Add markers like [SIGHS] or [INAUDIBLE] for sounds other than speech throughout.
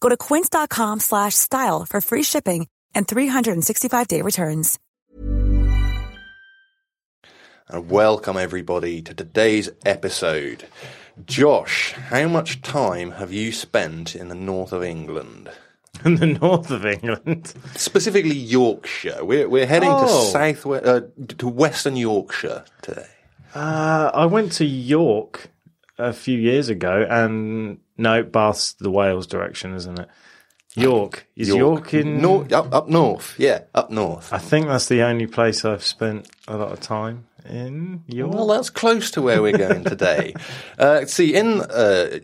Go to quince.com slash style for free shipping and 365-day returns. And welcome everybody to today's episode. Josh, how much time have you spent in the north of England? [LAUGHS] in the north of England. Specifically Yorkshire. We're, we're heading to Oh. south uh, to western Yorkshire today. Uh, I went to York a few years ago, and no, Bath's the Wales direction, isn't it? York is York, in. Nor- up, up north, yeah, up north. I think that's the only place I've spent a lot of time in York. Well, that's close to where we're going today. [LAUGHS] uh, see, in uh,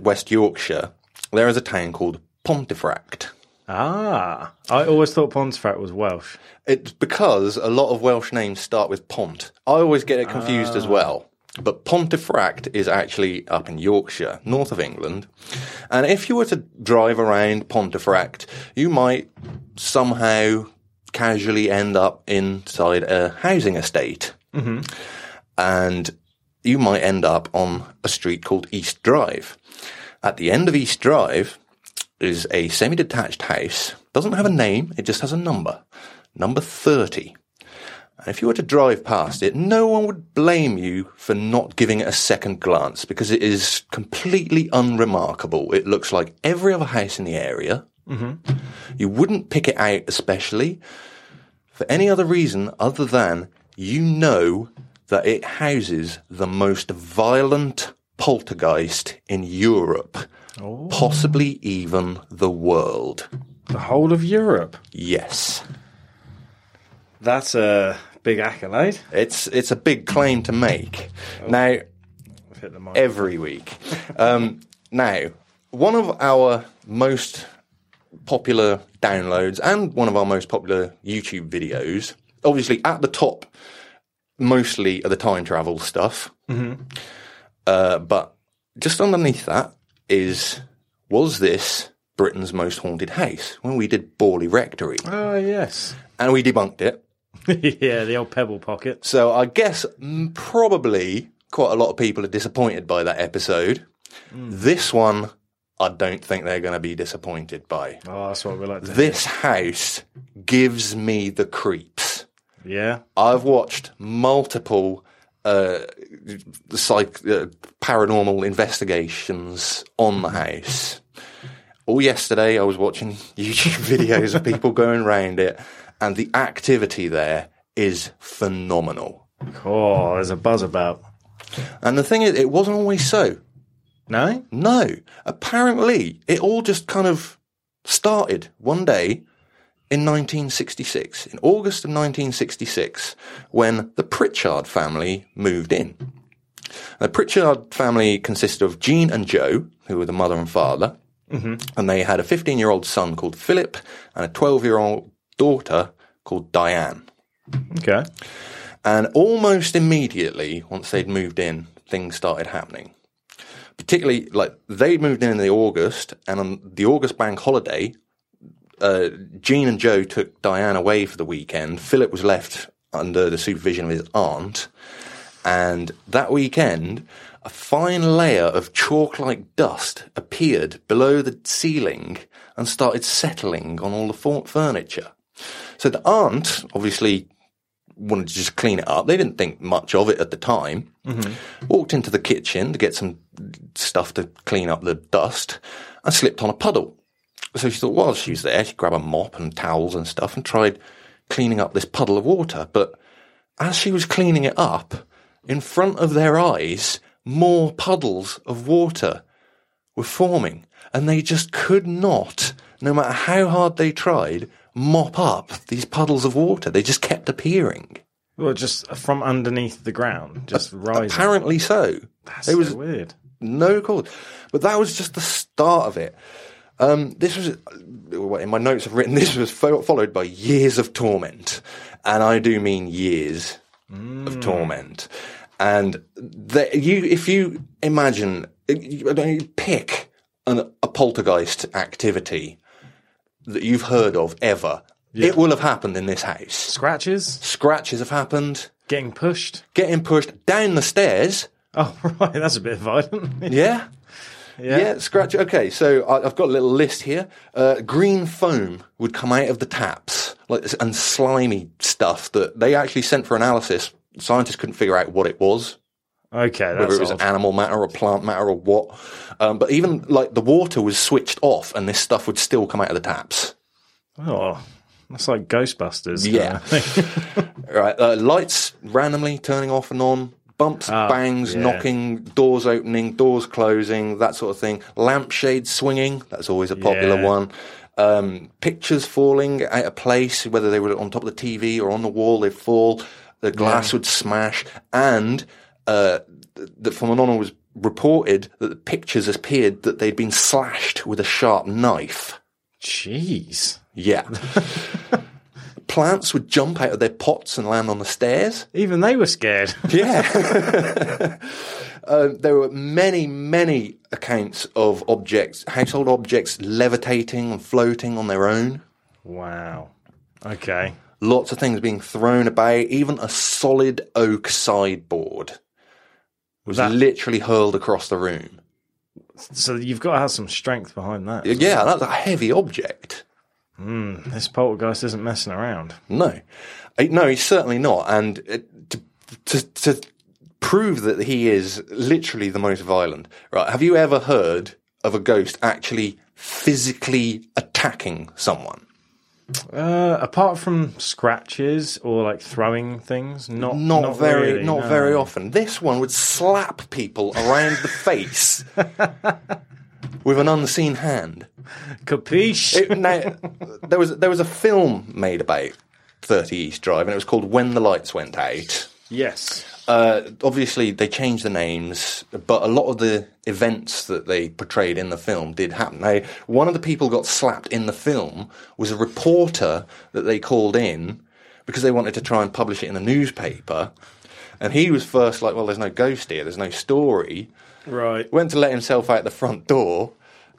West Yorkshire, there is a town called Pontefract. ah, I always thought Pontefract was Welsh. It's because a lot of Welsh names start with Pont. I always get it confused as well. But Pontefract is actually up in Yorkshire, north of England. And if you were to drive around Pontefract, you might somehow casually end up inside a housing estate. Mm-hmm. And you might end up on a street called East Drive. At the end of East Drive is a semi-detached house. Doesn't have a name, it just has a number. Number 30. And if you were to drive past it, no one would blame you for not giving it a second glance because it is completely unremarkable. It looks like every other house in the area. Mm-hmm. You wouldn't pick it out especially for any other reason other than you know that it houses the most violent poltergeist in Europe, oh. possibly even the world. The whole of Europe. Yes. That's a big accolade. It's it's a big claim to make. Now, hit the mic. every week. Um, now, one of our most popular downloads and one of our most popular YouTube videos, obviously at the top, mostly are the time travel stuff. Uh, but just underneath that is was this Britain's most haunted house? When we did Borley Rectory, oh yes, and we debunked it. [LAUGHS] yeah, the old pebble pocket. So I guess mm, probably quite a lot of people are disappointed by that episode. This one, I don't think they're going to be disappointed by. Oh, that's what we like to. hear. This house gives me the creeps. Yeah. I've watched multiple uh, psych, uh, paranormal investigations on the house. All yesterday, I was watching [LAUGHS] YouTube videos of people going around it, and the activity there is phenomenal. Oh, there's a buzz about. And the thing is, it wasn't always so. No. No. Apparently, it all just kind of started one day in 1966, in August of 1966, when the Pritchard family moved in. The Pritchard family consisted of Jean and Joe, who were the mother and father, mm-hmm. and they had a 15 year old son called Philip and a 12 year old daughter called Diane. Okay. And almost immediately, once they'd moved in, things started happening. Particularly, like they moved in in the August, and on the August bank holiday, uh, Jean and Joe took Diane away for the weekend. Philip was left under the supervision of his aunt, and that weekend, a fine layer of chalk-like dust appeared below the ceiling and started settling on all the furniture. So the aunt obviously wanted to just clean it up. They didn't think much of it at the time. Mm-hmm. Walked into the kitchen to get some stuff to clean up the dust and slipped on a puddle. So she thought while she was there, she'd grab a mop and towels and stuff and tried cleaning up this puddle of water. But as she was cleaning it up, in front of their eyes, more puddles of water were forming. And they just could not, no matter how hard they tried, mop up these puddles of water. They just kept appearing. Well, just from underneath the ground, just rising. Apparently so. That's was so weird. no cause. But that was just the start of it. Um, this was, in my notes I've written, [LAUGHS] this was fo- followed by years of torment. And I do mean years of torment. And the, you, if you imagine, you, you pick an, a poltergeist activity that you've heard of ever, it will have happened in this house. Scratches, Scratches have happened, getting pushed. getting pushed down the stairs. Oh, [LAUGHS] right, that's a bit violent. [LAUGHS] Yeah. Yeah, scratch. Okay, so I've got a little list here. Uh, green foam would come out of the taps, like this, and slimy stuff that they actually sent for analysis. Scientists couldn't figure out what it was, Okay, whether it was odd. animal matter or plant matter or what. Um, but even like the water was switched off, and this stuff would still come out of the taps. Oh, that's like Ghostbusters. Yeah. [LAUGHS] right, uh, lights randomly turning off and on, bumps, Ah, bangs, yeah. knocking, doors opening, doors closing, that sort of thing. Lampshades swinging, that's always a popular Yeah. one. Um, pictures falling out of place, whether they were on top of the TV or on the wall, they'd fall. The glass would smash, and uh, the phenomenon was reported that the pictures appeared that they'd been slashed with a sharp knife. Jeez. Yeah. [LAUGHS] Plants would jump out of their pots and land on the stairs. Even they were scared. [LAUGHS] Yeah. uh, there were many, many accounts of objects, household objects levitating and floating on their own. wow. Okay. Lots of things being thrown about. Even a solid oak sideboard was That- literally hurled across the room. So you've got to have some strength behind that. Yeah, that's a heavy object. This poltergeist isn't messing around. No, no, he's certainly not. And uh, to, to to prove that he is literally the most violent, right? Have you ever heard of a ghost actually physically attacking someone? Uh, apart from scratches or like throwing things, not Not, very, really, not no. very often. This one would slap people around the face [LAUGHS] with an unseen hand. Capiche? It, now, there was there was a film made about Thirty East Drive, and it was called When the Lights Went Out. yes. Uh, obviously, they changed the names, but a lot of the events that they portrayed in the film did happen. Now, one of the people got slapped in the film was a reporter that they called in because they wanted to try and publish it in the newspaper. And he was first like, well, there's no ghost here, there's no story. Right. Went to let himself out the front door,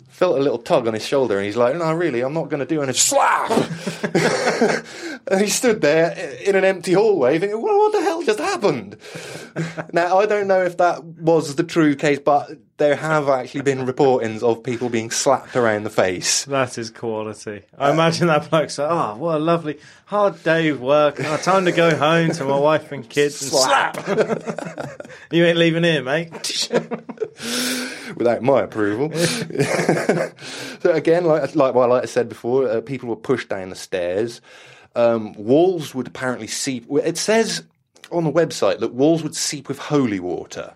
felt a little tug on his shoulder, and he's like, no, really, I'm not going to do anything. Slap! [LAUGHS] and he stood there in an empty hallway thinking, well, what the hell just happened? now, I don't know if that was the true case, but there have actually been reportings of people being slapped around the face. That is quality. I imagine that bloke's like, oh, what a lovely hard day of work. Oh, time to go home to my wife and kids and slap. [LAUGHS] you ain't leaving here, mate. [LAUGHS] without my approval. [LAUGHS] so again, like like well, like I said before, uh, people were pushed down the stairs. Um, walls would apparently seep. It says on the website that walls would seep with holy water.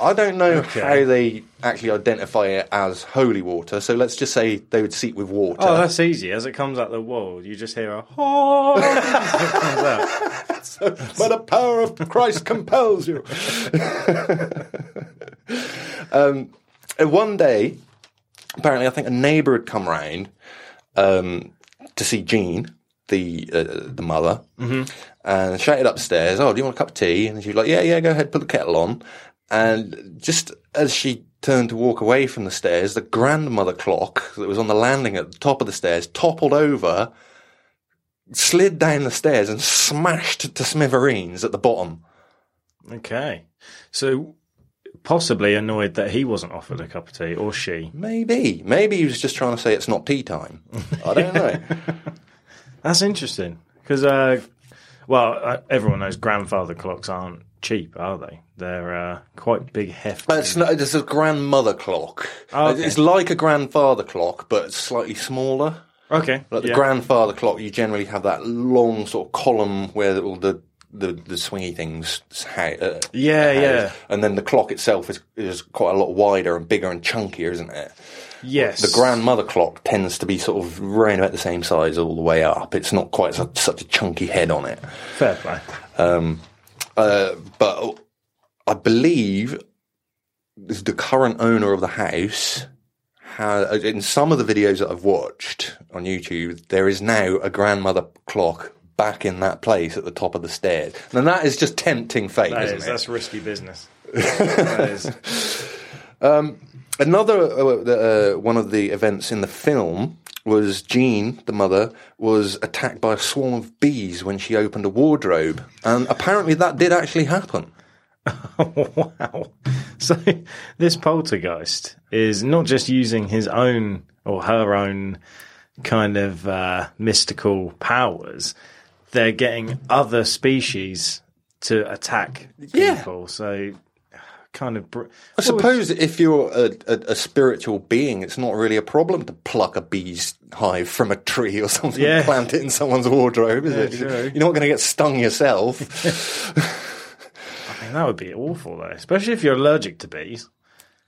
I don't know Okay. how they actually identify it as holy water. So let's just say they would seep with water. Oh, that's easy. As it comes out the wall, you just hear a oh, comes out. but the power of Christ compels you. um, one day, apparently, I think a neighbour had come round um, to see Jean, the uh, the mother, and shouted upstairs, "Oh, do you want a cup of tea?" And she was like, "Yeah, yeah, go ahead, put the kettle on." And just as she turned to walk away from the stairs, the grandmother clock that was on the landing at the top of the stairs toppled over, slid down the stairs, and smashed to smithereens at the bottom. Okay. So possibly annoyed that he wasn't offered a cup of tea or she. Maybe, maybe he was just trying to say it's not tea time. I don't [LAUGHS] know. That's interesting because, uh, well, uh, everyone knows grandfather clocks aren't cheap, are they? They're uh, quite big, hefty. It's, not, it's a grandmother clock. Oh, okay. It's like a grandfather clock, but slightly smaller. okay. Like the yeah. grandfather clock, you generally have that long sort of column where all the the, the swingy things, ha- uh, Yeah, yeah. and then the clock itself is is quite a lot wider and bigger and chunkier, isn't it? Yes. The grandmother clock tends to be sort of round about the same size all the way up. It's not quite so, such a chunky head on it. Fair play. Uh, but I believe the current owner of the house. ha- In some of the videos that I've watched on YouTube, there is now a grandmother clock back in that place at the top of the stairs, and that is just tempting fate, That isn't is, that's risky business. [LAUGHS] that is. Another uh, uh, one of the events in the film was Jean, the mother, was attacked by a swarm of bees when she opened a wardrobe, and apparently that did actually happen. [LAUGHS] wow. So this poltergeist is not just using his own or her own kind of uh, mystical powers. They're getting other species to attack Yeah. people. So kind of. Br- I suppose if you're a, a, a spiritual being, it's not really a problem to pluck a bee's hive from a tree or [LAUGHS] something Yeah. and plant it in someone's wardrobe, is Yeah, it? true. You're not going to get stung yourself. [LAUGHS] I mean, that would be awful, though, especially if you're allergic to bees.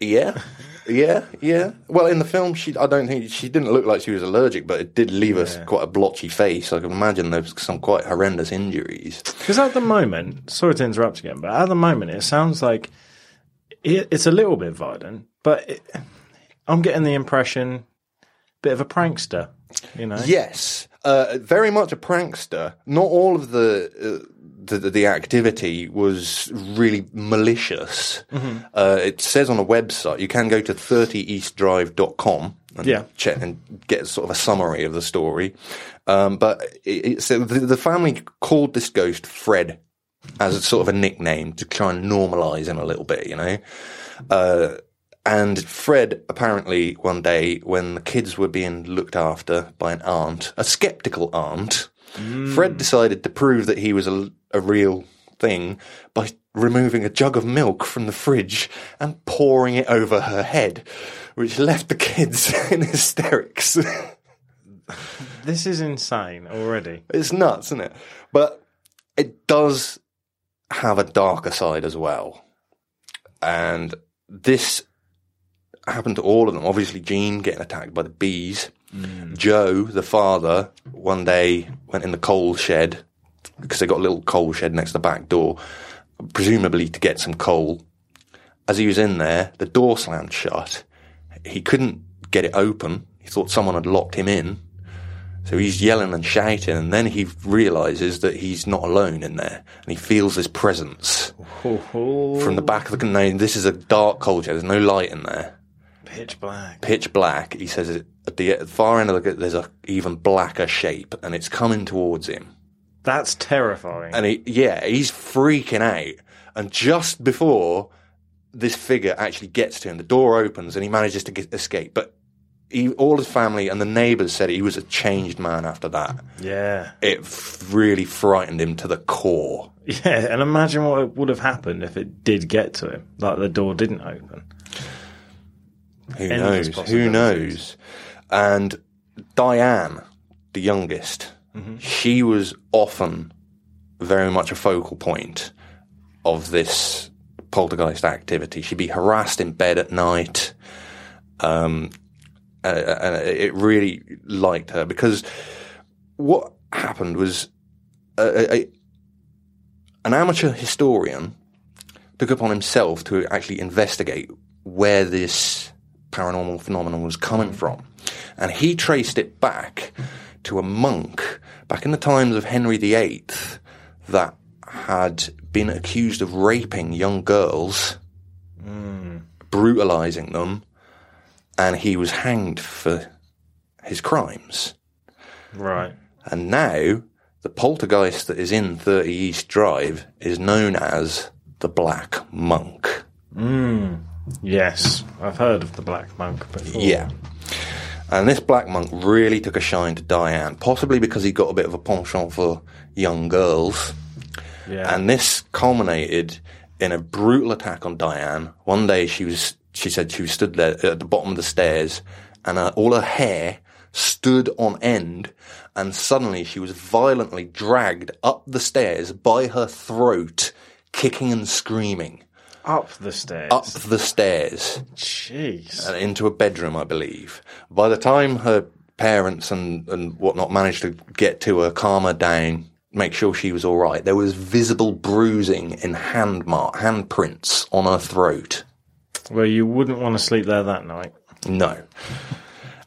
yeah, yeah, yeah. Well, in the film, she I don't think she didn't look like she was allergic, but it did leave us quite a blotchy face. I can imagine there's some quite horrendous injuries. Because at the moment, sorry to interrupt again, but at the moment, it sounds like it's a little bit violent, but it, I'm getting the impression, bit of a prankster, you know? Yes, uh, very much a prankster. Not all of the. Uh, the, the, activity was really malicious. Uh, it says on a website, you can go to 30eastdrive.com and Yeah. check and get sort of a summary of the story. Um, but it, it, so the, the family called this ghost Fred as a sort of a nickname to try and normalize him a little bit, you know? Uh, and Fred, apparently, one day when the kids were being looked after by an aunt, a skeptical aunt, Fred decided to prove that he was a, a real thing by removing a jug of milk from the fridge and pouring it over her head, which left the kids [LAUGHS] in hysterics. This is insane already. it's nuts, isn't it? But it does have a darker side as well. And this happened to all of them. Obviously, Jean getting attacked by the bees. Mm. Joe, the father, one day went in the coal shed because they got a little coal shed next to the back door, presumably to get some coal. As he was in there, the door slammed shut. He couldn't get it open. He thought someone had locked him in. So he's yelling and shouting, and then he realizes that he's not alone in there, and he feels this presence from the back of the. No, this is a dark culture. There's no light in there Pitch black. pitch black. He says it- at the, at the far end of the there's a even blacker shape, and it's coming towards him. That's terrifying. And he, yeah, he's freaking out. And just before this figure actually gets to him, the door opens and he manages to get, escape. But he, all his family and the neighbours said he was a changed man after that. yeah. It f- really frightened him to the core. Yeah, and imagine what would have happened if it did get to him, like the door didn't open. Who Endless knows? Who knows? And Diane, the youngest, she was often very much a focal point of this poltergeist activity. She'd be harassed in bed at night. Um, Uh, uh, and it really liked her because what happened was uh, a, a, an amateur historian took upon himself to actually investigate where this paranormal phenomenon was coming mm. from. And he traced it back to a monk back in the times of Henry VIII that had been accused of raping young girls, mm. brutalizing them, and he was hanged for his crimes. Right. And now, the poltergeist that is in 30 East Drive is known as the Black Monk. Hmm. Yes, I've heard of the Black Monk before. Yeah. And this Black Monk really took a shine to Diane, possibly because he got a bit of a penchant for young girls. Yeah. And this culminated in a brutal attack on Diane. One day she was, she said she stood there at the bottom of the stairs and uh, all her hair stood on end and suddenly she was violently dragged up the stairs by her throat, kicking and screaming up the stairs. up the stairs Jeez. and into a bedroom, I believe. By the time her parents and, and whatnot managed to get to her, calm her down, make sure she was all right, there was visible bruising and hand mark, handprints on her throat. Well, you wouldn't want to sleep there that night. No.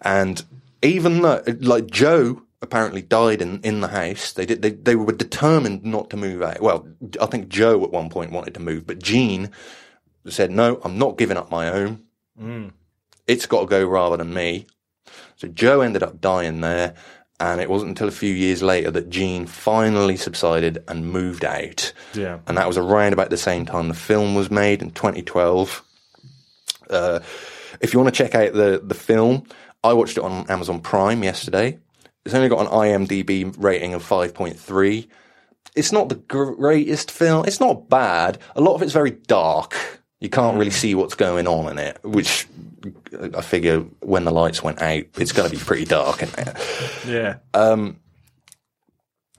And even though, like Joe apparently died in, in the house, they did, they, they were determined not to move out. Well, I think Joe at one point wanted to move, but Jean said, no, I'm not giving up my home. Mm. It's got to go rather than me. So Joe ended up dying there. And it wasn't until a few years later that Jean finally subsided and moved out. Yeah. And that was around about the same time the film was made in 2012. Uh, if you want to check out the, the film, I watched it on Amazon Prime yesterday. It's only got an IMDb rating of 5.3. It's not the greatest film. It's not bad. A lot of it's very dark. You can't really see what's going on in it, which I figure when the lights went out, it's going to be pretty dark in there. Yeah. Um,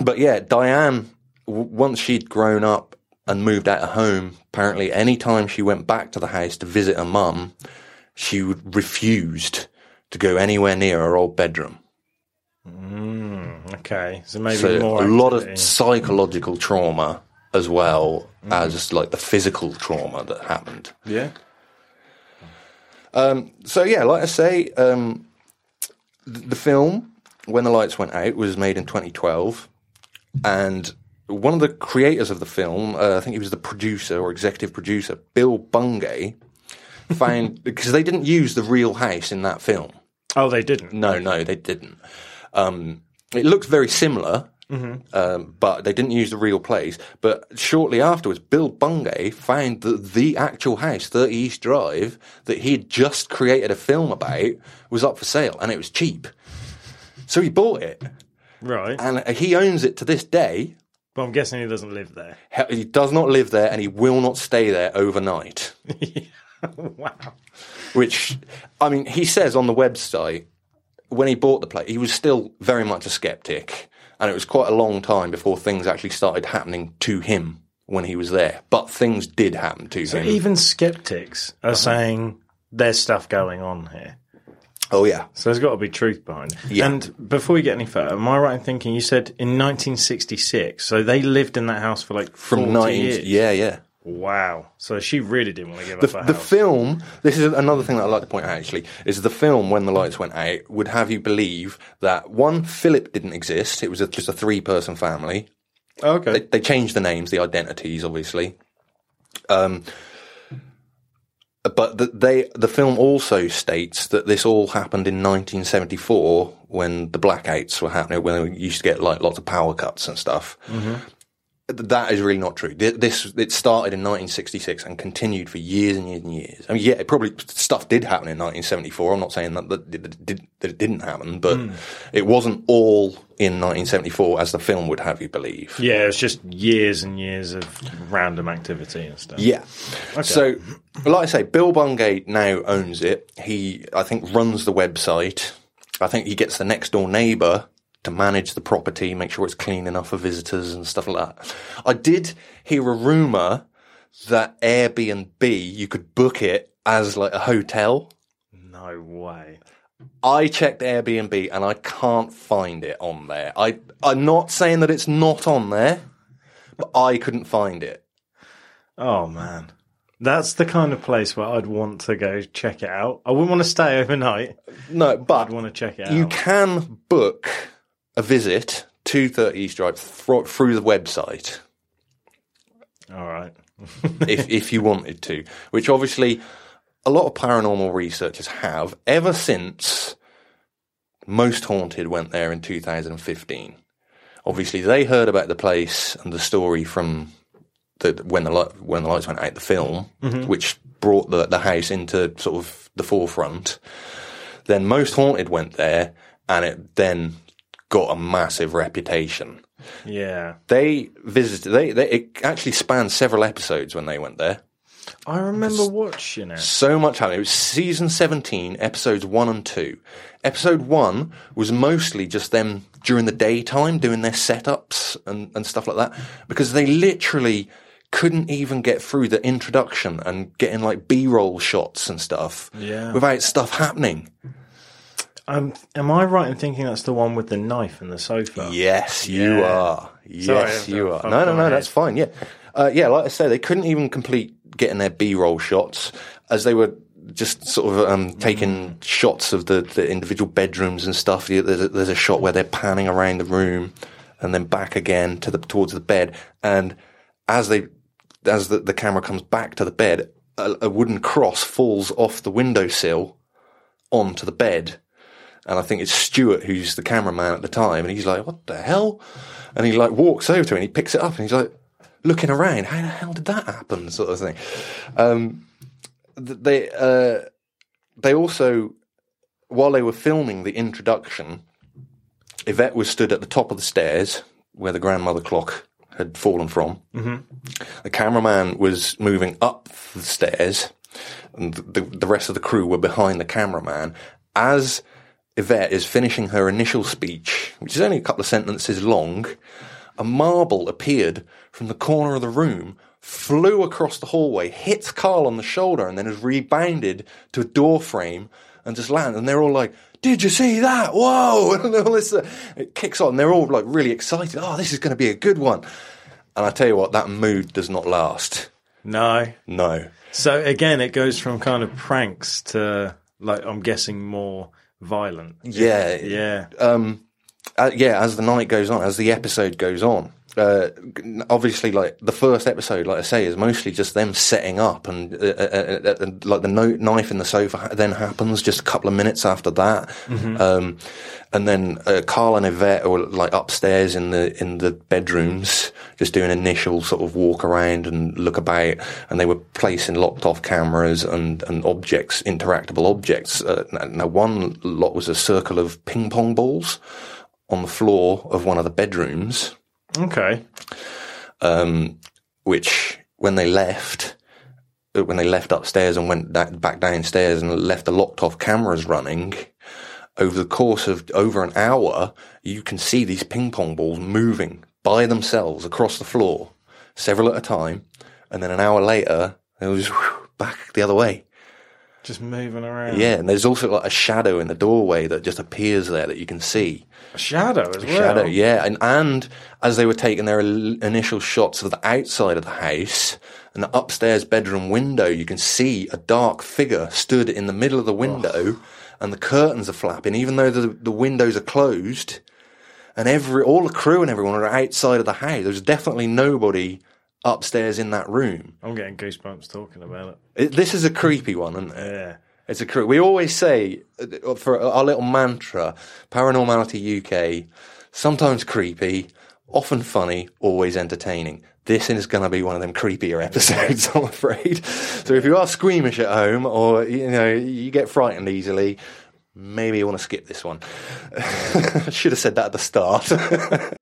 But yeah, Diane, w- once she'd grown up and moved out of home, apparently any time she went back to the house to visit her mum, she would refused to go anywhere near her old bedroom. Mm, okay. So maybe So more a lot of psychological trauma as well mm. as like the physical trauma that happened. Yeah. Um, so yeah, like I say, um, th- the film When the Lights Went Out was made in 2012, and one of the creators of the film, uh, I think he was the producer or executive producer, Bill Bungay, found [LAUGHS] because they didn't use the real house in that film. Oh, they didn't. No, no, they didn't. Um, it looks very similar, um, but they didn't use the real place. But shortly afterwards, Bill Bungay found that the actual house, 30 East Drive, that he had just created a film about, was up for sale, and it was cheap. So he bought it, Right. and he owns it to this day. But I'm guessing he doesn't live there. He does not live there, and he will not stay there overnight. [LAUGHS] wow. Which, I mean, he says on the website when he bought the place, he was still very much a skeptic, and it was quite a long time before things actually started happening to him when he was there. But things did happen to him. So him. even skeptics are saying there's stuff going on here. Oh yeah, So there's got to be truth behind it. Yeah. And before we get any further, am I right in thinking you said in 1966? So they lived in that house for like from 40 nineteen, years. yeah, yeah. Wow. So she really didn't want to give The, up the house. film, this is another thing that I'd like to point out actually, is the film When the Lights Went Out would have you believe that one, Philip didn't exist, it was a, just a three person family. okay. They, they changed the names, the identities, obviously. Um, but the, they, the film also states that this all happened in 1974 when the blackouts were happening, when we used to get like lots of power cuts and stuff. Mm-hmm. That is really not true. This it started in 1966 and continued for years and years and years. I mean, yeah, it probably stuff did happen in 1974. I'm not saying that that, that it didn't happen, but hmm. it wasn't all in 1974 as the film would have you believe. yeah, it's just years and years of random activity and stuff. Yeah. So, like I say, Bill Bungay now owns it. He, I think, runs the website. I think he gets the next door neighbour to manage the property, make sure it's clean enough for visitors and stuff like that. I did hear a rumour that Airbnb, you could book it as like a hotel. No way. I checked Airbnb and I can't find it on there. I, I'm not saying that it's not on there, but I couldn't find it. Oh man. That's the kind of place where I'd want to go check it out. I wouldn't want to stay overnight. No, but I'd want to check it out. you can book a visit to 30 East Drive fro- through the website All right. [LAUGHS] if, if you wanted to, which obviously a lot of paranormal researchers have ever since Most Haunted went there in 2015. Obviously, they heard about the place and the story from the, when the light, when the lights went out, the film, mm-hmm. which brought the, the house into sort of the forefront. Then Most Haunted went there, and it then got a massive reputation. Yeah. They visited. They, they it actually spanned several episodes when they went there. I remember watching it. So much happened. It was season 17, episodes 1 and 2. Episode 1 was mostly just them during the daytime doing their setups and, and stuff like that because they literally couldn't even get through the introduction and getting like B-roll shots and stuff Yeah. without stuff happening. Um, am I right in thinking that's the one with the knife and the sofa? Yes, you Yeah. are. Yes, Sorry, you are. No, no, no, that's fine. Yeah. Uh, yeah, like I say, they couldn't even complete getting their B-roll shots as they were just sort of um, taking shots of the, the individual bedrooms and stuff. There's a, there's a shot where they're panning around the room and then back again to the towards the bed. And as they as the, the camera comes back to the bed, a, a wooden cross falls off the windowsill onto the bed. And I think it's Stuart who's the cameraman at the time, and he's like, "What the hell?" And he like walks over to it and he picks it up and he's like looking around. How the hell did that happen? Sort of thing. Um, they uh, they also, while they were filming the introduction, Yvette was stood at the top of the stairs where the grandmother clock had fallen from. Mm-hmm. The cameraman was moving up the stairs, and the, the rest of the crew were behind the cameraman as Yvette is finishing her initial speech, which is only a couple of sentences long. A marble appeared from the corner of the room, flew across the hallway, hits Karl on the shoulder, and then is rebounded to a door frame and just lands. And they're all like, "Did you see that? Whoa!" [LAUGHS] And all this, uh, it kicks on. They're all like really excited. Oh, this is going to be a good one. And I tell you what, that mood does not last. No. No. So again, it goes from kind of pranks to like I'm guessing more violent. Yeah. Yeah. um, uh, yeah, as the night goes on, as the episode goes on, uh, obviously, like the first episode, like I say, is mostly just them setting up, and, uh, uh, uh, uh, like the no- knife in the sofa then happens just a couple of minutes after that, um, and then uh, Karl and Yvette are like upstairs in the in the bedrooms, just doing initial sort of walk around and look about, and they were placing locked off cameras and and objects, interactable objects. Uh, now, one lot was a circle of ping pong balls on the floor of one of the bedrooms, Okay. um, which when they left, uh, when they left upstairs and went back downstairs and left the locked off cameras running, over the course of over an hour, you can see these ping pong balls moving by themselves across the floor, several at a time, and then an hour later, they was back the other way. Just moving around. Yeah, and there's also like a shadow in the doorway that just appears there that you can see. A shadow as well. Shadow, yeah, and and as they were taking their initial shots of the outside of the house and the upstairs bedroom window, you can see a dark figure stood in the middle of the window, and the curtains are flapping, even though the the windows are closed, and every all the crew and everyone are outside of the house. There's definitely nobody upstairs in that room. I'm getting goosebumps talking about It, this is a creepy one, isn't it? it. Yeah. It's a crew. We always say uh, for our little mantra, Paranormality UK, sometimes creepy, often funny, always entertaining. This is going to be one of them creepier [LAUGHS] episodes, I'm afraid. So if you are squeamish at home or you know you get frightened easily, maybe you want to skip this one. [LAUGHS] I should have said that at the start. [LAUGHS]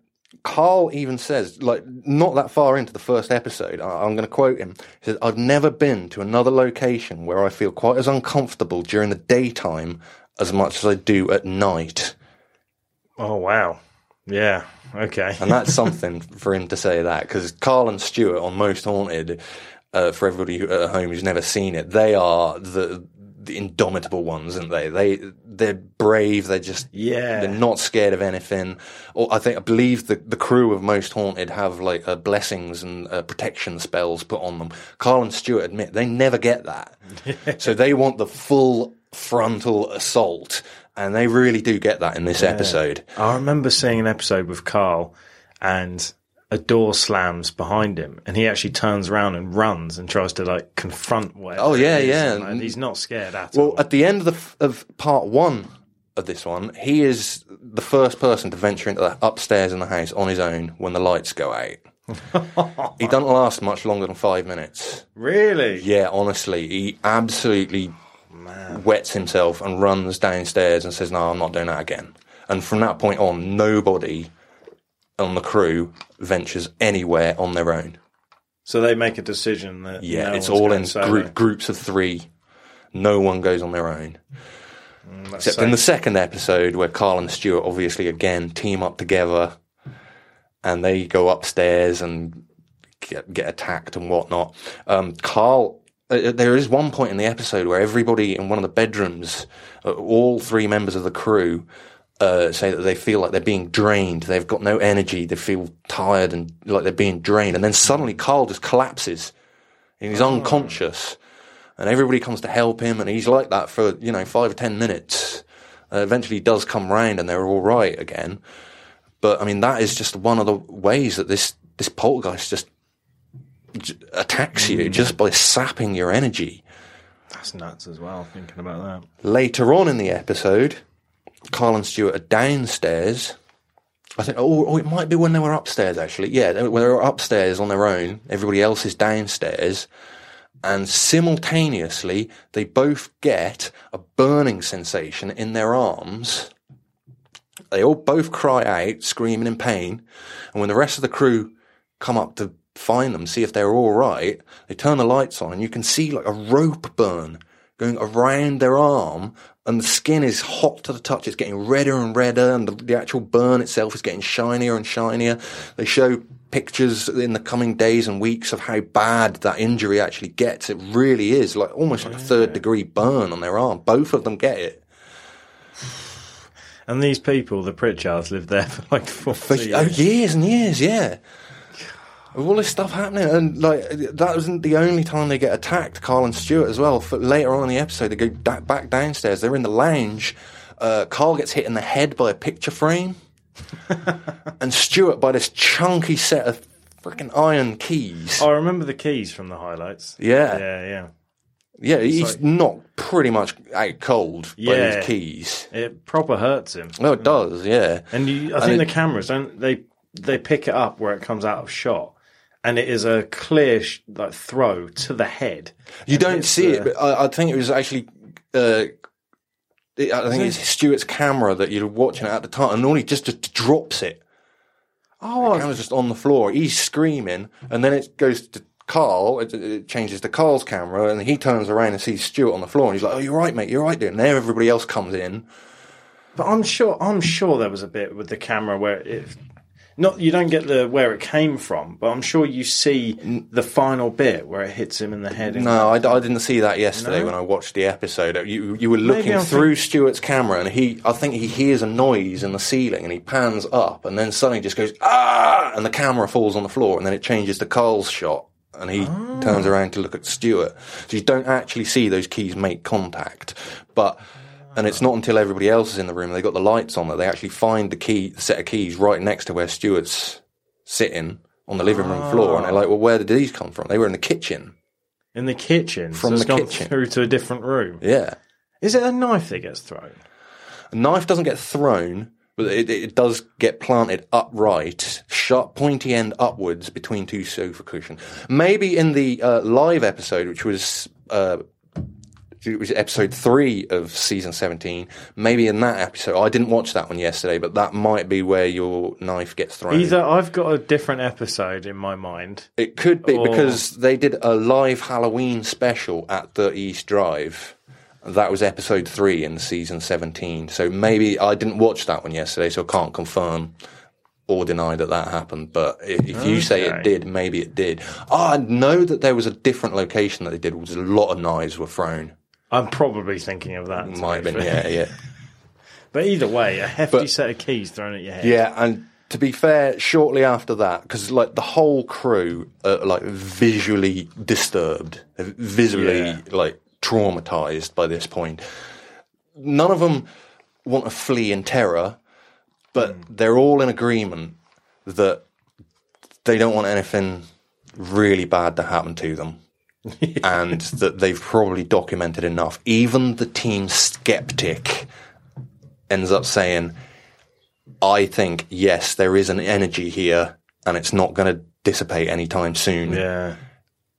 Karl even says, like, not that far into the first episode, I- I'm going to quote him. He says, I've never been to another location where I feel quite as uncomfortable during the daytime as much as I do at night. Oh wow. Yeah. Okay. And that's [LAUGHS] something for him to say that, because Karl and Stuart on Most Haunted, uh, for everybody at home who's never seen it, they are the, the indomitable ones, aren't they? They they're brave. They're just Yeah. They're not scared of anything. Or I think I believe the the crew of Most Haunted have like uh, blessings and uh, protection spells put on them. Karl and Stuart admit they never get that, [LAUGHS] so they want the full frontal assault, and they really do get that in this episode. I remember seeing an episode with Karl and a door slams behind him and he actually turns around and runs and tries to like confront whatever. Oh, yeah, yeah. And, like, he's not scared at all. Well, at the end of the f- of part one of this one, he is the first person to venture into the upstairs in the house on his own when the lights go out. [LAUGHS] he doesn't last much longer than five minutes. really? Yeah, honestly, he absolutely oh, wets himself and runs downstairs and says, "No, I'm not doing that again." And from that point on, nobody on the crew ventures anywhere on their own. So they make a decision that Yeah, no it's all in group, groups of three. No one goes on their own. That's Except so- in the second episode, where Karl and Stuart obviously again team up together, and they go upstairs and get, get attacked and whatnot. Um, Karl, uh, there is one point in the episode where everybody in one of the bedrooms, uh, all three members of the crew, uh, say that they feel like they're being drained. They've got no energy. They feel tired and like they're being drained. And then suddenly Karl just collapses and he's unconscious. And everybody comes to help him, and he's like that for you know five or ten minutes. Uh, eventually, he does come round, and they're all right again. But I mean, that is just one of the ways that this this poltergeist just j- attacks you just by sapping your energy. That's nuts as well, thinking about that. Later on in the episode, Karl and Stuart are downstairs. I think, oh, oh, it might be when they were upstairs, actually. Yeah, they, when they were upstairs on their own, everybody else is downstairs. And simultaneously, they both get a burning sensation in their arms. They all both cry out, screaming in pain. And when the rest of the crew come up to find them, see if they're all right, they turn the lights on and you can see like a rope burn going around their arm and the skin is hot to the touch. It's getting redder and redder and the, the actual burn itself is getting shinier and shinier. They show pictures in the coming days and weeks of how bad that injury actually gets. It really is like almost like a third degree burn on their arm. Both of them get it. [SIGHS] And these people, the Pritchards, lived there [LAUGHS] for like 40 For oh, years. years and years, yeah. Of all this stuff happening, and like that wasn't the only time they get attacked. Karl and Stuart as well. For later on in the episode, they go da- back downstairs. They're in the lounge. Uh, Karl gets hit in the head by a picture frame, [LAUGHS] and Stuart by this chunky set of freaking iron keys. Oh, I remember the keys from the highlights. Yeah. Yeah, yeah. yeah, he's like- not pretty much out cold by his keys. It proper hurts him. No, it does. Yeah, And you, I And think it- the cameras don't they they pick it up where it comes out of shot, and it is a clear sh- like throw to the head. You And don't see the- it, but I, I think it was actually. Uh, it- I think it's Stuart's camera that you're watching it at the time, and normally just, just drops it. Oh, The camera's just on the floor. He's screaming, and then it goes to Karl, it, it changes to Karl's camera, and he turns around and sees Stuart on the floor, and he's like, "Oh, you're right, mate. You're right, dude." And then everybody else comes in. But I'm sure I'm sure there was a bit with the camera where it not you don't get the where it came from, but I'm sure you see the final bit where it hits him in the head. No, I, I didn't see that yesterday No? when I watched the episode. You you were looking through Stuart's camera, and he I think he hears a noise in the ceiling, and he pans up, and then suddenly just goes ah, and the camera falls on the floor, and then it changes to Karl's shot, and he turns around to look at Stuart. So you don't actually see those keys make contact, but. And it's not until everybody else is in the room, and they got the lights on, that they actually find the key, the set of keys right next to where Stuart's sitting on the living room floor. And they're like, well, where did these come from? They were in the kitchen. in the kitchen From so it's the gone kitchen. through to a different room. Yeah. Is it a knife that gets thrown? A knife doesn't get thrown, but it, it does get planted upright, sharp, pointy end upwards between two sofa cushions. Maybe in the uh, live episode, which was uh, it was episode three of season seventeen. Maybe in that episode, I didn't watch that one yesterday, but that might be where your knife gets thrown. Either I've got a different episode in my mind. It could be Or- because they did a live Halloween special at the East Drive. That was episode three in season 17. So maybe I didn't watch that one yesterday, so I can't confirm or deny that that happened. But i- if you say it did, maybe it did. Oh, I know that there was a different location that they did, was a lot of knives were thrown. I'm probably thinking of that. Might have been, fair. yeah, yeah. [LAUGHS] But either way, a hefty But- set of keys thrown at your head. Yeah, and to be fair, shortly after that, because like the whole crew are like visually disturbed, visually Yeah. like traumatized by this point. None of them want to flee in terror, but hmm. they're all in agreement that they don't want anything really bad to happen to them. [LAUGHS] and that they've probably documented enough. Even the team skeptic ends up saying, I think, yes, there is an energy here and it's not going to dissipate anytime soon. Yeah.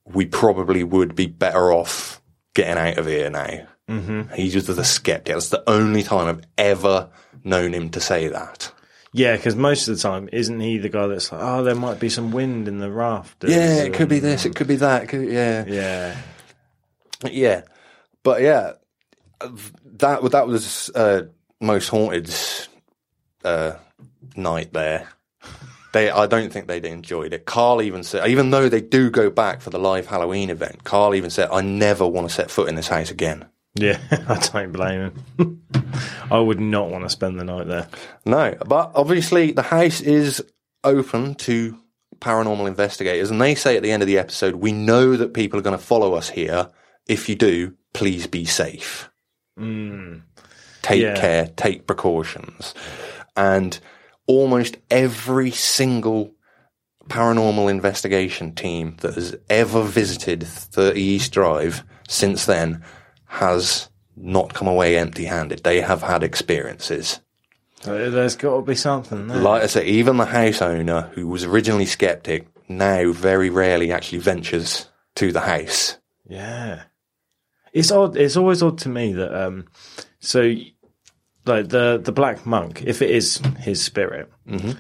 We probably would be better off getting out of here now. Mm-hmm. He's just the skeptic. That's the only time I've ever known him to say that. Yeah, because most of the time, isn't he the guy that's like, oh, there might be some wind in the raft? Yeah, it could be this, it could be that. Could, yeah. Yeah. Yeah, but yeah, that that was uh, most haunted's uh, night there. They, I don't think they'd enjoyed it. Karl even said, even though they do go back for the live Halloween event, Karl even said, "I never want to set foot in this house again." Yeah, [LAUGHS] I don't blame him. I would not want to spend the night there. No, but obviously the house is open to paranormal investigators, and they say at the end of the episode, "We know that people are going to follow us here. If you do, please be safe. Mm. Take Yeah. care, take precautions." And almost every single paranormal investigation team that has ever visited 30 East Drive since then has not come away empty-handed. They have had experiences. There's got to be something there. Like I say, even the house owner who was originally skeptic now very rarely actually ventures to the house. Yeah, it's odd. It's always odd to me that um, so like the the black monk, if it is his spirit, Mm-hmm.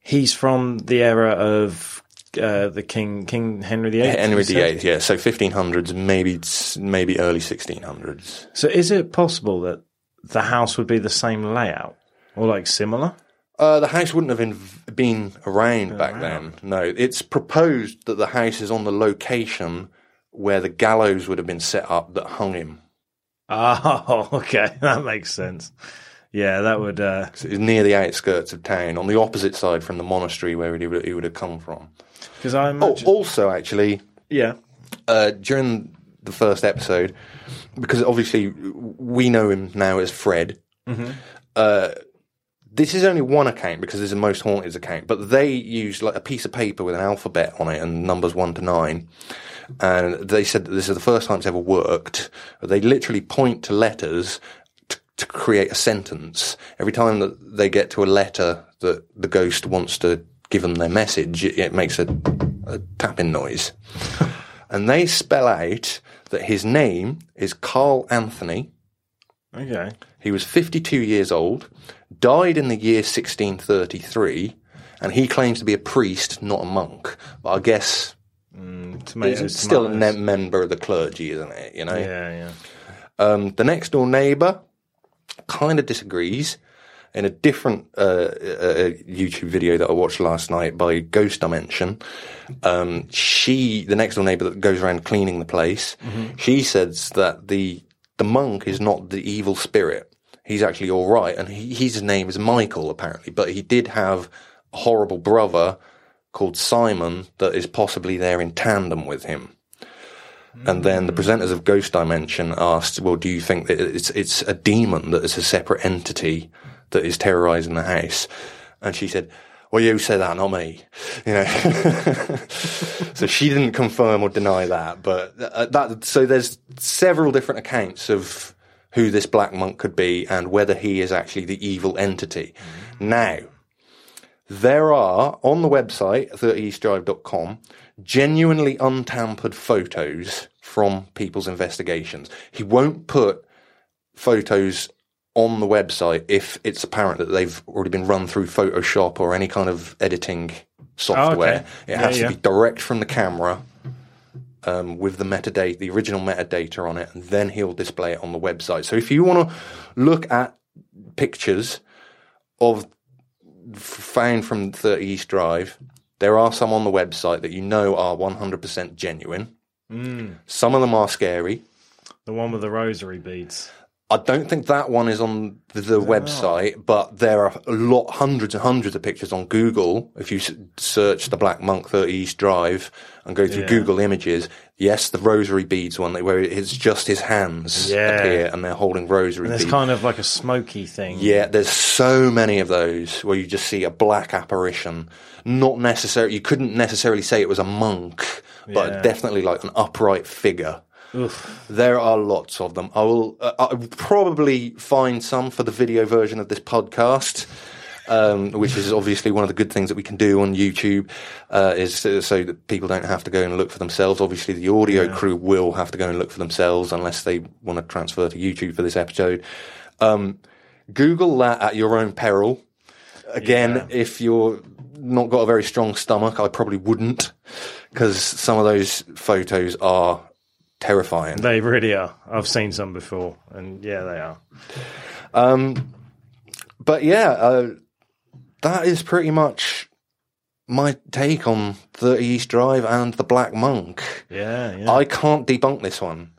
he's from the era of uh, the King King Henry VIII. Henry? VIII, yeah. So 1500s, maybe maybe early 1600s. So is it possible that the house would be the same layout or like similar? Uh, the house wouldn't have been, been around back then. No, it's proposed that the house is on the location where the gallows would have been set up that hung him. Oh, [LAUGHS] okay, that makes sense. Yeah, that would. Uh, it's near the outskirts of town, on the opposite side from the monastery where he would, he would have come from. Because I Oh, imagine. also, actually, yeah, uh, during the first episode, because obviously we know him now as Fred. Uh, this is only one account because there's a most haunted account, but they use like a piece of paper with an alphabet on it and numbers one to nine. And they said that this is the first time it's ever worked. They literally point to letters t- to create a sentence. Every time that they get to a letter that the ghost wants to give them their message, it, it makes a, a tapping noise. [LAUGHS] and they spell out that his name is Carl Anthony. okay. He was 52 years old, died in the year 1633, and he claims to be a priest, not a monk. But I guess Tomatoes, It's still a tomatoes. member of the clergy, isn't it? You know. Yeah, yeah. Um, the next door neighbour kind of disagrees. In a different uh, uh, YouTube video that I watched last night by Ghost Dimension, um, she, the next door neighbour that goes around cleaning the place, she says that the the monk is not the evil spirit. He's actually all right, and he, his name is Michael apparently, but he did have a horrible brother called Simon that is possibly there in tandem with him. And then the presenters of Ghost Dimension asked, "Well, do you think that it's it's a demon that is a separate entity that is terrorizing the house?" And she said, "Well, you said that, not me." You know. [LAUGHS] so she didn't confirm or deny that, but uh, that so there's several different accounts of who this black monk could be and whether he is actually the evil entity. Now, there are on the website 30eastdrive.com genuinely untampered photos from people's investigations. He won't put photos on the website if it's apparent that they've already been run through Photoshop or any kind of editing software. It Yeah, has yeah. to be direct from the camera um, with the metadata, the original metadata on it, and then he'll display it on the website. So if you want to look at pictures of found from 30 East Drive, there are some on the website that you know are 100% genuine. Some of them are scary. The one with the rosary beads. I don't think that one is on the, the website, but there are a lot, hundreds and hundreds of pictures on Google. If you search the Black Monk 30 East Drive and go through Yeah. Google Images, yes, the rosary beads one, where it's just his hands Yeah. appear and they're holding rosary And it's beads. kind of like a smoky thing. Yeah, there's so many of those where you just see a black apparition. Not necessarily, you couldn't necessarily say it was a monk, but Yeah. definitely like an upright figure. There are lots of them. I will, uh, I will probably find some for the video version of this podcast. Um, which is obviously one of the good things that we can do on YouTube, uh, is so, so that people don't have to go and look for themselves. Obviously, the audio crew will have to go and look for themselves unless they want to transfer to YouTube for this episode. Um, Google that at your own peril. Again, if you're not got a very strong stomach, I probably wouldn't, because some of those photos are terrifying. They really are. I've seen some before, and yeah, they are. But yeah, uh, that is pretty much my take on 30 East Drive and the Black Monk. Yeah, yeah. I can't debunk this one.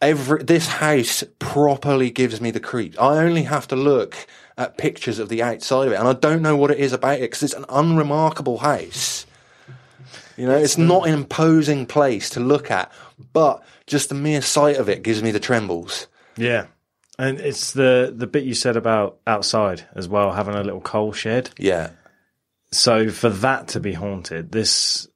Every this house properly gives me the creep. I only have to look at pictures of the outside of it, and I don't know what it is about it because it's an unremarkable house. You know, it's uh, not an imposing place to look at, but just the mere sight of it gives me the trembles. yeah. And it's the the bit you said about outside as well, having a little coal shed. Yeah, So for that to be haunted, this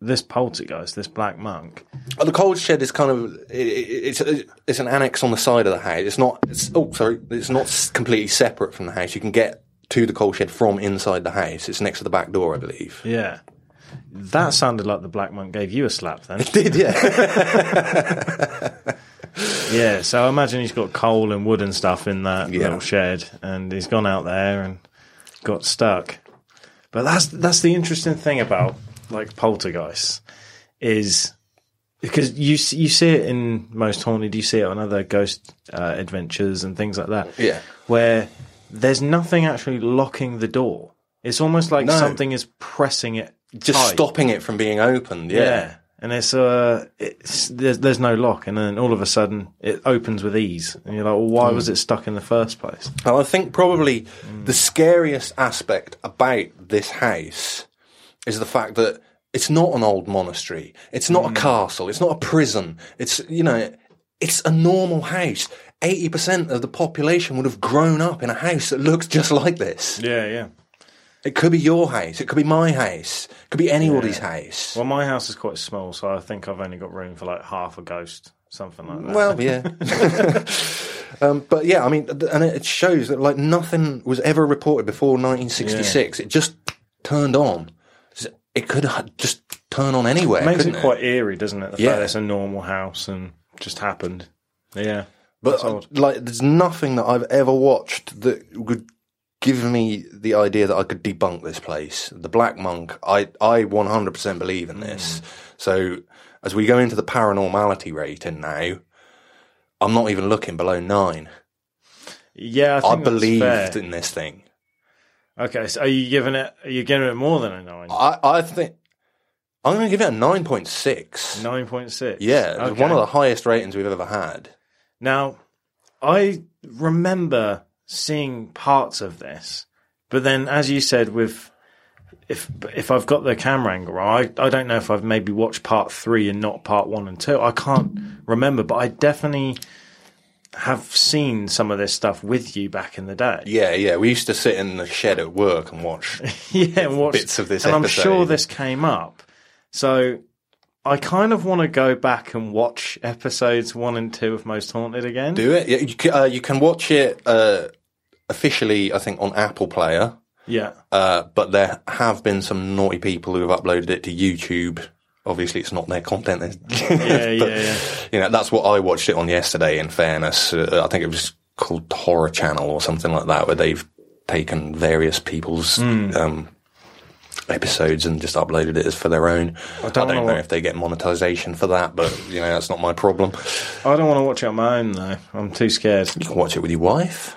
this poltergeist, this black monk, Well, the coal shed is kind of it, it, it's it's an annex on the side of the house. It's not. It's, oh, sorry. It's not completely separate from the house. You can get to the coal shed from inside the house. It's next to the back door, I believe. yeah, that sounded like the black monk gave you a slap then. Did yeah. [LAUGHS] yeah, so I imagine he's got coal and wood and stuff in that Yeah. little shed, and he's gone out there and got stuck. But that's that's the interesting thing about like poltergeists is because you you see it in most haunted, you see it on other ghost uh, adventures and things like that. Yeah. where there's nothing actually locking the door. It's almost like No. something is pressing it, Just tight. stopping it from being opened. Yeah. Yeah. And it's uh, it's there's, there's no lock, and then all of a sudden it opens with ease, and you're like, well, why was mm. it stuck in the first place? And I think probably mm. the scariest aspect about this house is the fact that it's not an old monastery. It's not a mm. castle. It's not a prison. It's, you know, it's a normal house. 80% of the population would have grown up in a house that looks just like this. Yeah, yeah. It could be your house. It could be my house. It could be anybody's house. Well, my house is quite small, so I think I've only got room for like half a ghost, something like that. Well, yeah. [LAUGHS] um, but yeah, I mean, and it shows that like nothing was ever reported before 1966. It just turned on. It could just turn on anywhere. it makes couldn't it quite eerie, doesn't it? The Yeah. fact it's a normal house and just happened. Yeah. But uh, like, there's nothing that I've ever watched that would give me the idea that I could debunk this place. The Black Monk, I, I 100% believe in this. Mm. So as we go into the paranormality rating now, I'm not even looking below nine. Yeah, I, I, believed fair. in this thing. Okay, so are you giving it? Are you giving it more than a nine? I, I think I'm going to give it a 9.6. Nine point six. Yeah, it's one of the highest ratings we've ever had. Now, I remember seeing parts of this, but then, as you said, with if if I've got the camera angle right, I I don't know if I've maybe watched part three and not part one and two. I can't remember, but I definitely have seen some of this stuff with you back in the day. Yeah, yeah. We used to sit in the shed at work and watch. [LAUGHS] yeah, and Bits of this and I'm sure this came up. So I kind of want to go back and watch episodes one and two of Most Haunted again. Do it. Yeah, you can, uh, you can watch it uh, officially, I think, on Apple Player. Yeah. Uh, but there have been some naughty people who have uploaded it to YouTube. Obviously, it's not their content. [LAUGHS] Yeah, yeah, yeah. You know, that's what I watched it on yesterday. In fairness, uh, I think it was called Horror Channel or something like that, where they've taken various people's Hmm. um, episodes and just uploaded it as for their own. I don't don't, know if they get monetization for that, but you know, that's not my problem. I don't want to watch it on my own though. I'm too scared. You can watch it with your wife.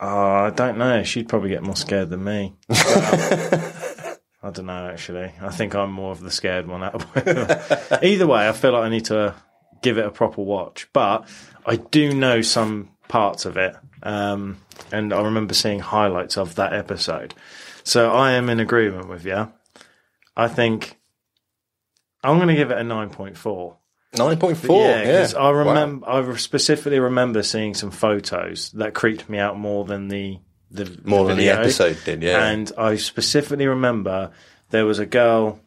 Oh, I don't know. She'd probably get more scared than me. [LAUGHS] I don't know, actually. I think I'm more of the scared one Either way, I feel like I need to give it a proper watch. But I do know some parts of it. Um, and I remember seeing highlights of that episode. So I am in agreement with you. I think I'm going to give it a 9.4. Nine point four. Yeah, Yeah, I remember, I specifically remember seeing some photos that creeped me out more than the the More than the episode did, yeah. And I specifically remember there was a girl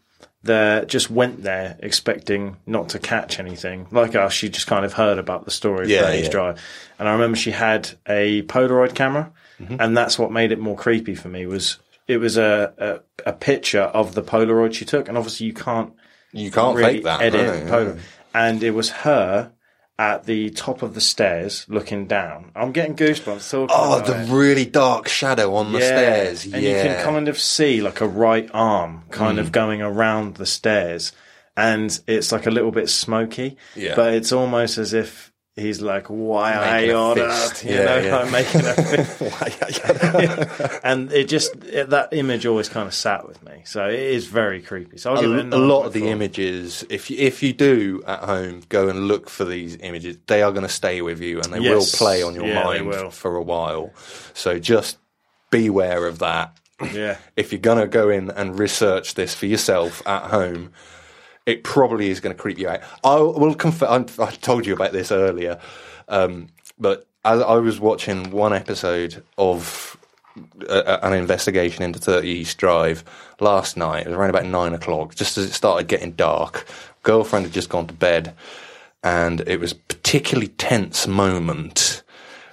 that just went there expecting not to catch anything. Like us, she just kind of heard about the story of Yeah, yeah. Drive, and I remember she had a Polaroid camera, Mm-hmm. and that's what made it more creepy for me. Was it was a, a a picture of the Polaroid she took, and obviously you can't You can't really fake that. edit no, Polaroid. And it was her at the top of the stairs looking down. I'm getting goosebumps talking Oh, the it. really dark shadow on the Yeah, stairs. And yeah. you can kind of see like a right arm kind Mm. of going around the stairs. And it's like a little bit smoky. Yeah. But it's almost as if he's like, why are Making you a on fist. earth? You Yeah, know, yeah. like [LAUGHS] making a fist. [LAUGHS] [LAUGHS] and it just, it, that image always kind of sat with me. So it is very creepy. So I'll a, give it a, a lot of the 9.4. images, if you, if you do at home go and look for these images, they are going to stay with you and they Yes. will play on your Yeah, mind for a while. So just beware of that. Yeah. If you're going to go in and research this for yourself at home, it probably is going to creep you out. I will confess. I told you about this earlier, um, but as I was watching one episode of a, an investigation into 30 East Drive last night. It was around about nine o'clock, just as it started getting dark. Girlfriend had just gone to bed, and it was a particularly tense moment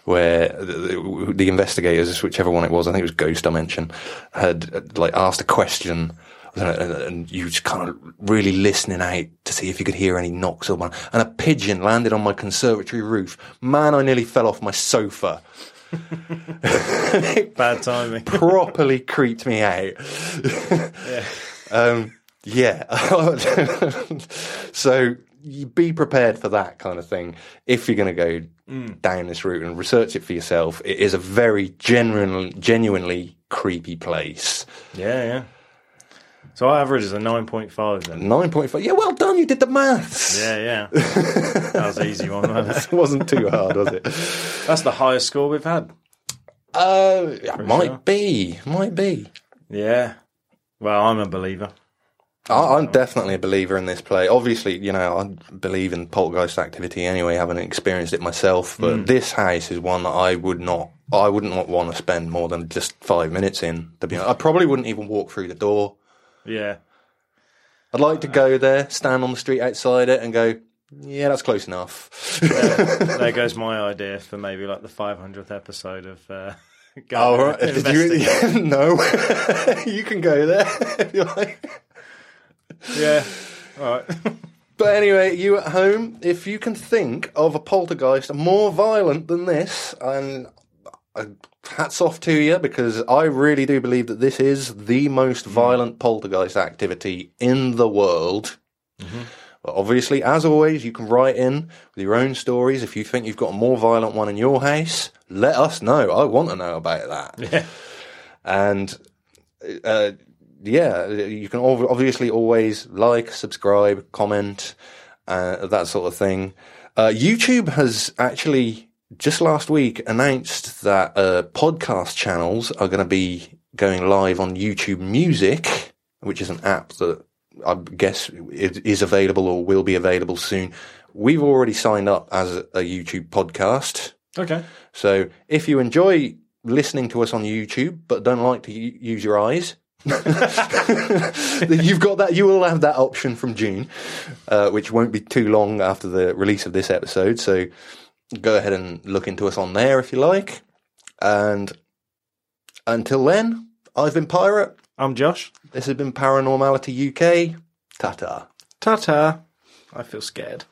where the, the, investigators, whichever one it was, I think it was Ghost Dimension, had uh, like asked a question. And you just kind of really listening out to see if you could hear any knocks or one. And a pigeon landed on my conservatory roof. Man, I nearly fell off my sofa. [LAUGHS] Bad timing. [LAUGHS] properly creeped me out. [LAUGHS] Um, yeah. so you be prepared for that kind of thing if you're going to go Mm. down this route and research it for yourself. It is a very genuinely, genuinely creepy place. Yeah, yeah. So our average is a 9.5 then. Nine point five. Yeah, well done. You did the maths. Yeah, yeah. [LAUGHS] that was an easy one, wasn't it? It wasn't too hard, was it? That's the highest score we've had. Uh, might sure. be, might be. Yeah. Well, I'm a believer. I- I'm definitely a believer in this play. Obviously, you know, I believe in poltergeist activity anyway, having experienced it myself. But this house is one that I would not, I wouldn't want- want to spend more than just five minutes in. To be honest, I probably wouldn't even walk through the door. Yeah. I'd like to go there, stand on the street outside it, and go, "Yeah, that's close enough." there [LAUGHS] goes my idea for maybe like the 500th episode of. Uh, [LAUGHS] Oh, right. Did you? [LAUGHS] no, you can go there if you like. Yeah. All right. But anyway, you at home, if you can think of a poltergeist more violent than this, and hats off to you because I really do believe that this is the most violent poltergeist activity in the world. But obviously, as always, you can write in with your own stories. If you think you've got a more violent one in your house, let us know. I want to know about that. [LAUGHS] Yeah. And uh, yeah, you can obviously always like, subscribe, comment, uh, that sort of thing. Uh, YouTube has actually just last week announced that uh, podcast channels are going to be going live on YouTube Music, which is an app that I guess is is available or will be available soon. We've already signed up as a, YouTube podcast. Okay. So if you enjoy listening to us on YouTube but don't like to use your eyes, [LAUGHS] you've got that. You will have that option from June, uh, which won't be too long after the release of this episode. So go ahead and look into us on there if you like. And until then, I've been Pirate. I'm Josh. This has been Paranormality UK. Ta ta. Ta ta. I feel scared.